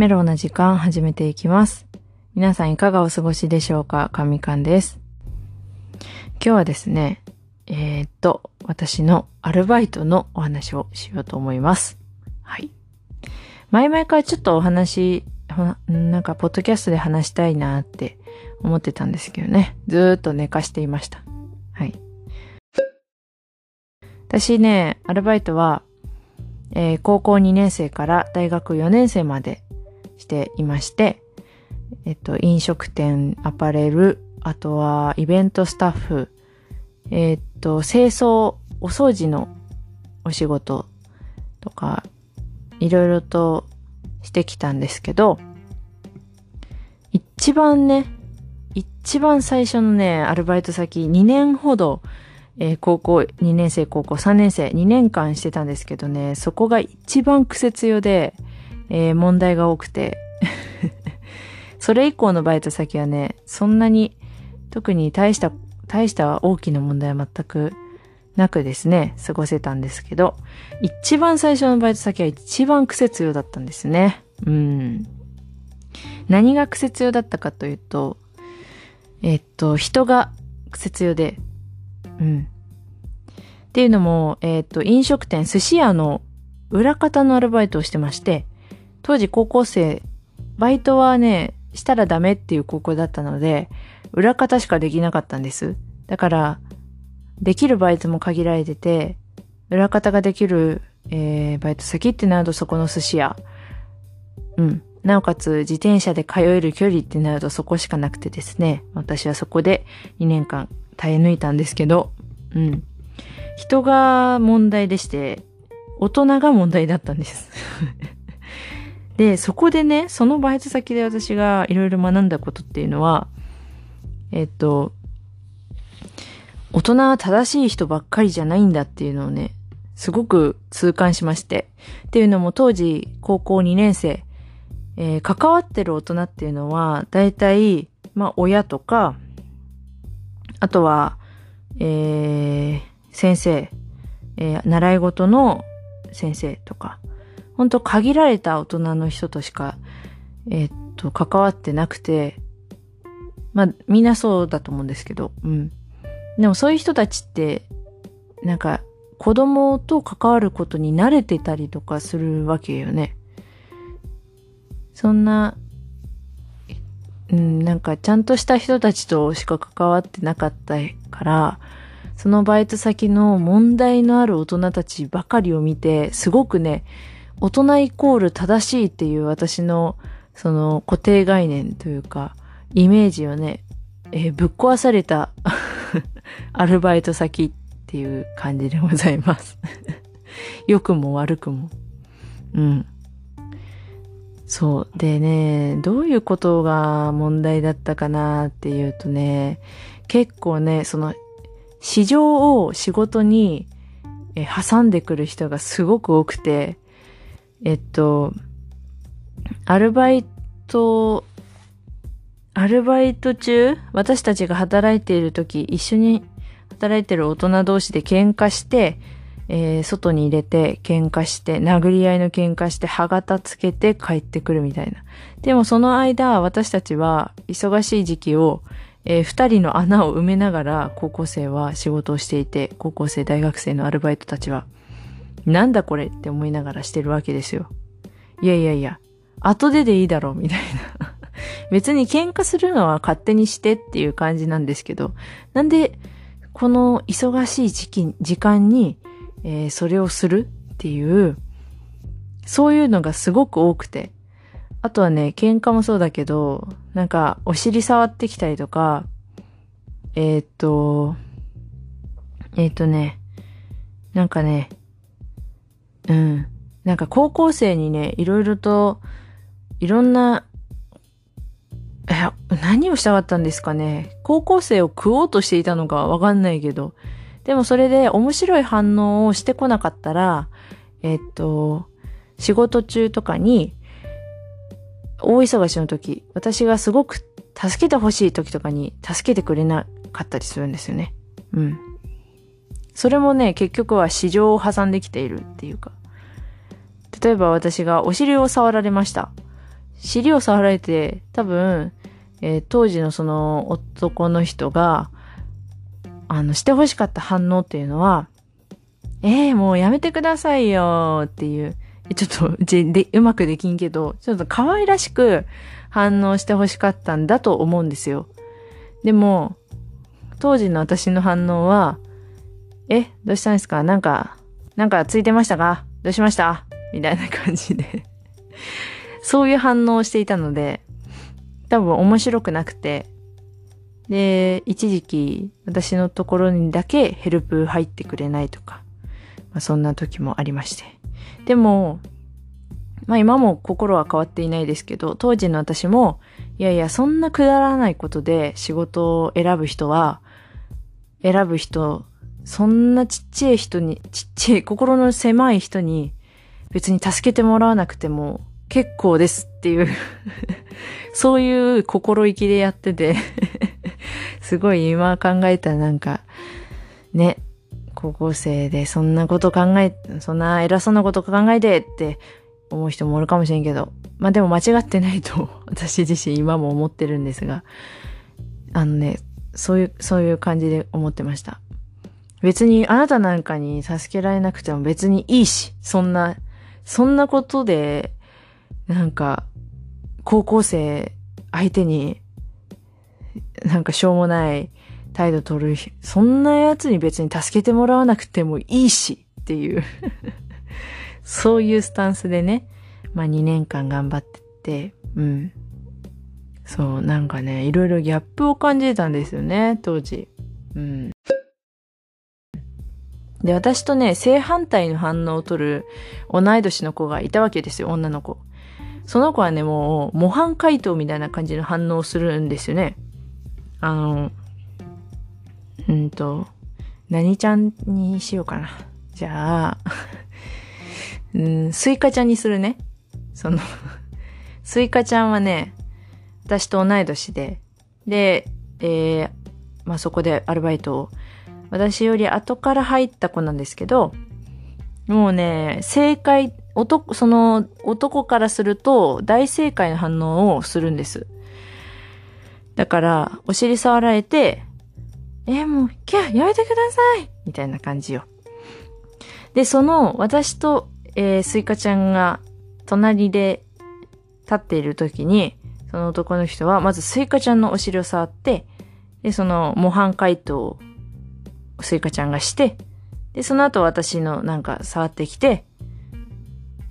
メロウな時間始めていきます。皆さんいかがお過ごしでしょうか？神官です。今日はですね、えー、っと、私のアルバイトのお話をしようと思います。はい。前々からちょっとお話、なんか、ポッドキャストで話したいなって思ってたんですけどね。ずーっと寝かしていました。はい。私ね、アルバイトは、えー高校2年生から大学4年生までしていまして、えっと、飲食店、アパレル、あとはイベントスタッフ、えっと、清掃、お掃除のお仕事とか、いろいろとしてきたんですけど、一番ね、一番最初のね、アルバイト先2年ほど、えー高校2年生、高校3年生、2年間してたんですけどね、そこが一番癖強で、えー問題が多くて、それ以降のバイト先はね、そんなに特に大した、大した大きな問題は全くなくですね、過ごせたんですけど、一番最初のバイト先は一番癖強だったんですね。うん。何が癖強だったかというと、えっと、人が癖強で、うん。っていうのも、えっと、飲食店、寿司屋の裏方のアルバイトをしてまして、当時高校生、バイトはね、したらダメっていう高校だったので、裏方しかできなかったんです。だから、できるバイトも限られてて、裏方ができる、えー、バイト先ってなるとそこの寿司屋。うん。なおかつ自転車で通える距離ってなるとそこしかなくてですね。私はそこで2年間耐え抜いたんですけど、うん。人が問題でして、大人が問題だったんです。で、そこでね、そのバイト先で私がいろいろ学んだことっていうのは、えっと、大人は正しい人ばっかりじゃないんだっていうのをね、すごく痛感しまして。っていうのも当時高校2年生、えー関わってる大人っていうのは、大体、まあ親とか、あとは、えー先生、えー習い事の先生とか、本当限られた大人の人としか、えーっと、関わってなくて、まあ、みんなそうだと思うんですけど、うん。でもそういう人たちって、なんか、子供と関わることに慣れてたりとかするわけよね。そんな、うん、なんかちゃんとした人たちとしか関わってなかったから、そのバイト先の問題のある大人たちばかりを見て、すごくね、大人イコール正しいっていう私の、その固定概念というか、イメージをね、えーぶっ壊された アルバイト先っていう感じでございます。良くも悪くも。うん。そう。でね、どういうことが問題だったかなっていうとね、結構ね、その、市場を仕事に挟んでくる人がすごく多くて、えっと、アルバイト、アルバイト中、私たちが働いている時、一緒に働いてる大人同士で喧嘩して、えー外に入れて喧嘩して、殴り合いの喧嘩して、歯型つけて帰ってくるみたいな。でもその間、私たちは忙しい時期を、えー二人の穴を埋めながら高校生は仕事をしていて、高校生、大学生のアルバイトたちは、なんだこれって思いながらしてるわけですよ。いやいやいや、後ででいいだろう、みたいな。別に喧嘩するのは勝手にしてっていう感じなんですけど、なんで、この忙しい時期、時間に、えーそれをするっていう、そういうのがすごく多くて。あとはね、喧嘩もそうだけど、なんか、お尻触ってきたりとか、えーっと、えーっとね、なんかね、うん。なんか高校生にね、いろいろと、いろんな、いや、何をしたかったんですかね。高校生を食おうとしていたのかわかんないけど。でもそれで面白い反応をしてこなかったら、えっと、仕事中とかに、大忙しの時、私がすごく助けてほしい時とかに助けてくれなかったりするんですよね。うん。それもね、結局は市場を挟んできているっていうか。例えば私がお尻を触られました。尻を触られて、多分、えー当時のその男の人が、あの、して欲しかった反応っていうのは、ええもうやめてくださいよっていう、えちょっと、じで、うまくできんけど、ちょっと可愛らしく反応して欲しかったんだと思うんですよ。でも、当時の私の反応は、え、どうしたんですか？なんか、なんかついてましたか？どうしました？みたいな感じで そういう反応をしていたので、多分面白くなくて、で、一時期私のところにだけヘルプ入ってくれないとか、まあ、そんな時もありまして。でも、まあ今も心は変わっていないですけど、当時の私も、いやいや、そんなくだらないことで仕事を選ぶ人は、選ぶ人、そんなちっちゃい人に、ちっちゃい、心の狭い人に、別に助けてもらわなくても結構ですっていう そういう心意気でやってて すごい今考えたらなんか、ね、高校生でそんなこと考え、そんな偉そうなこと考えてって思う人もおるかもしれんけど、まあでも間違ってないと 私自身今も思ってるんですが、あのね、そういう、そういう感じで思ってました。別にあなたなんかに助けられなくても別にいいし、そんな、そんなことで、なんか、高校生相手に、なんかしょうもない態度取る、そんな奴に別に助けてもらわなくてもいいしっていう そういうスタンスでね、まあ2年間頑張ってて、うん。そう、なんかね、いろいろギャップを感じたんですよね、当時。うん。で、私とね、正反対の反応を取る同い年の子がいたわけですよ、女の子。その子はね、もう、模範解答みたいな感じの反応をするんですよね。あの、うんと、何ちゃんにしようかな。じゃあ、うん、スイカちゃんにするね。その、スイカちゃんはね、私と同い年で、で、えー、まあ、そこでアルバイトを、私より後から入った子なんですけど、もうね、正解、男、その、男からすると、大正解の反応をするんです。だから、お尻触られて、えもう、キャやめてくださいみたいな感じよ。で、その、私と、えースイカちゃんが、隣で立っている時に、その男の人は、まずスイカちゃんのお尻を触って、で、その模範解答をスイカちゃんがして、で、その後私のなんか触ってきて、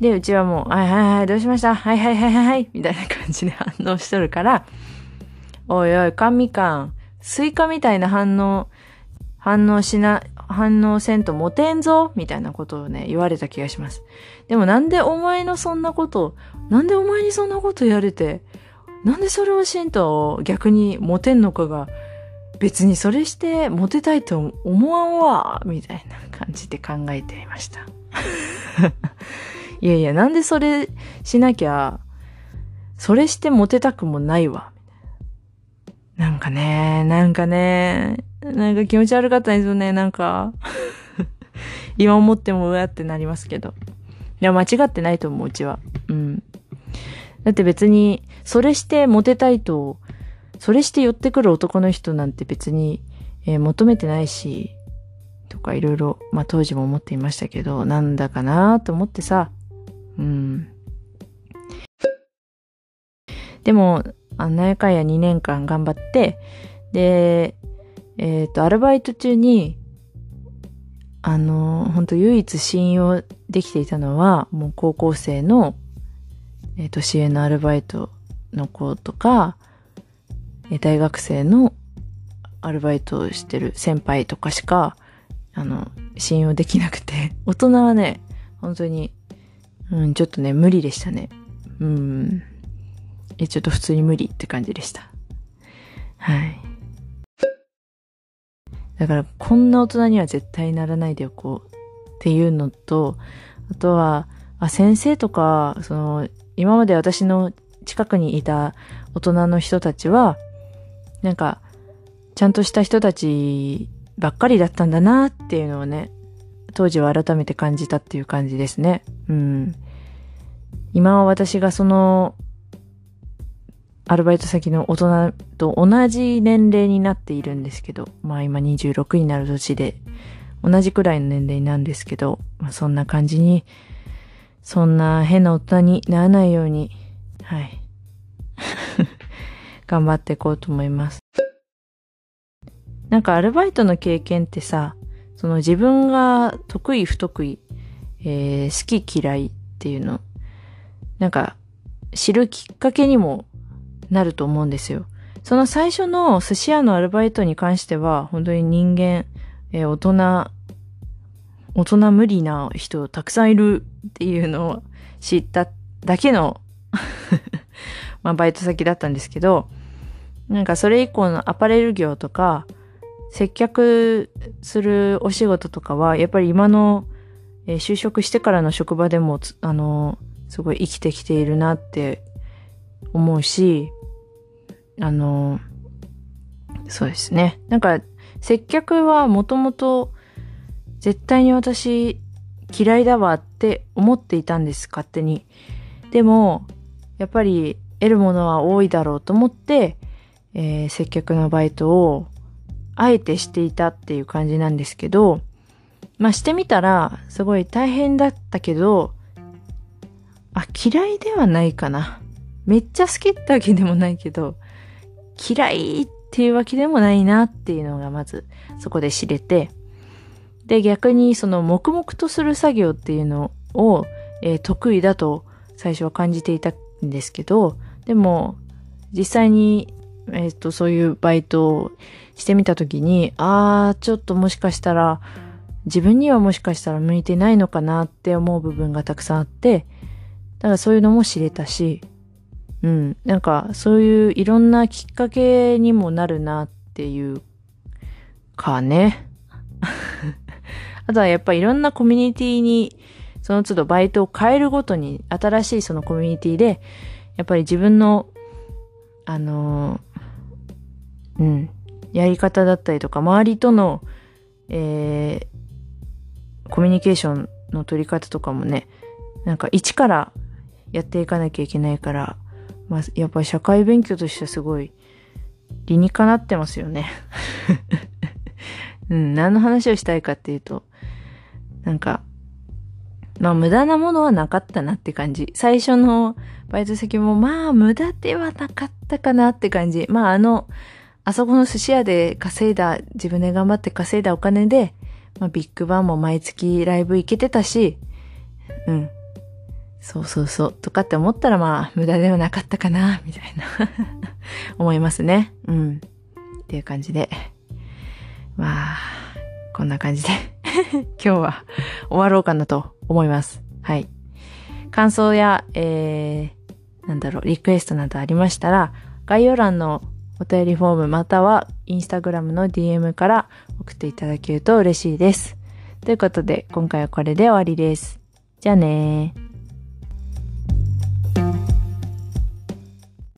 で、うちはもう、はいはいはい、どうしました？はいはいはいはいはい、みたいな感じで反応しとるから、おいおい、甘みかん、スイカみたいな反応、反応しな、反応せんとモテんぞみたいなことをね、言われた気がします。でもなんでお前のそんなこと、なんでお前にそんなこと言われて、なんでそれをしんと逆にモテんのかが、別にそれしてモテたいと思わんわみたいな感じで考えていました。いやいや、なんでそれしなきゃ、それしてモテたくもないわ。なんかね、なんかね、なんか気持ち悪かったんですよね、なんか。今思ってもうわってなりますけど。いや、間違ってないと思う、うちは。うん。だって別に、それしてモテたいと、それして寄ってくる男の人なんて別に、えー求めてないし、とかいろいろ、まあ当時も思っていましたけど、なんだかなと思ってさ、うん。でも、あなんやかんや2年間頑張って、で、えっ、と、アルバイト中に、あの、本当唯一信用できていたのは、もう高校生の、えー年上のアルバイトの子とか、大学生のアルバイトをしてる先輩とかしか、あの、信用できなくて、大人はね、本当に、うん、ちょっとね、無理でしたね。うん。え、ちょっと普通に無理って感じでした。はい。だから、こんな大人には絶対ならないでおこうっていうのと、あとは、あ、先生とか、その、今まで私の近くにいた大人の人たちは、なんか、ちゃんとした人たちばっかりだったんだなっていうのをね、当時は改めて感じたっていう感じですね。うん。今は私がそのアルバイト先の大人と同じ年齢になっているんですけど、まあ今26になる年で、同じくらいの年齢なんですけど、まあそんな感じに、そんな変な大人にならないように、はい。頑張っていこうと思います。なんかアルバイトの経験ってさ、その自分が得意不得意、えー、好き嫌いっていうの、なんか知るきっかけにもなると思うんですよ。その最初の寿司屋のアルバイトに関しては、本当に人間、えー、大人、大人無理な人たくさんいるっていうのを知っただけの まあバイト先だったんですけど、なんかそれ以降のアパレル業とか、接客するお仕事とかは、やっぱり今の、えー、就職してからの職場でも、あの、すごい生きてきているなって思うし、あの、そうですね。なんか、接客はもともと絶対に私嫌いだわって思っていたんです、勝手に。でも、やっぱり得るものは多いだろうと思って、えー、接客のバイトをあえてしていたっていう感じなんですけど、まあしてみたらすごい大変だったけど、あ、嫌いではないかな。めっちゃ好きってわけでもないけど、嫌いっていうわけでもないなっていうのがまずそこで知れて、で逆にその黙々とする作業っていうのを、えー、得意だと最初は感じていたんですけど、でも実際に、えっ、ー、とそういうバイトをしてみたときに、あー、ちょっともしかしたら自分にはもしかしたら向いてないのかなって思う部分がたくさんあって、だからそういうのも知れたし、うん。なんか、そういういろんなきっかけにもなるなっていうかね。あとはやっぱりいろんなコミュニティに、その都度バイトを変えるごとに、新しいそのコミュニティで、やっぱり自分の、あのー、うん、やり方だったりとか、周りとの、えー、コミュニケーションの取り方とかもね、なんか一からやっていかなきゃいけないから、まあ、やっぱり社会勉強としてはすごい理にかなってますよね。うん、何の話をしたいかっていうと、なんか、まあ無駄なものはなかったなって感じ。最初のバイト先もまあ無駄ではなかったかなって感じ。まああの、あそこの寿司屋で稼いだ、自分で頑張って稼いだお金で、まあビッグバンも毎月ライブ行けてたし、うん。そうそうそう。とかって思ったらまあ、無駄ではなかったかな、みたいな 思いますね。うん。っていう感じで。まあ、こんな感じで 今日は終わろうかなと思います。はい。感想や、えー、なんだろう、リクエストなどありましたら、概要欄のお便りフォームまたはインスタグラムの DM から送っていただけると嬉しいです。ということで、今回はこれで終わりです。じゃあねー。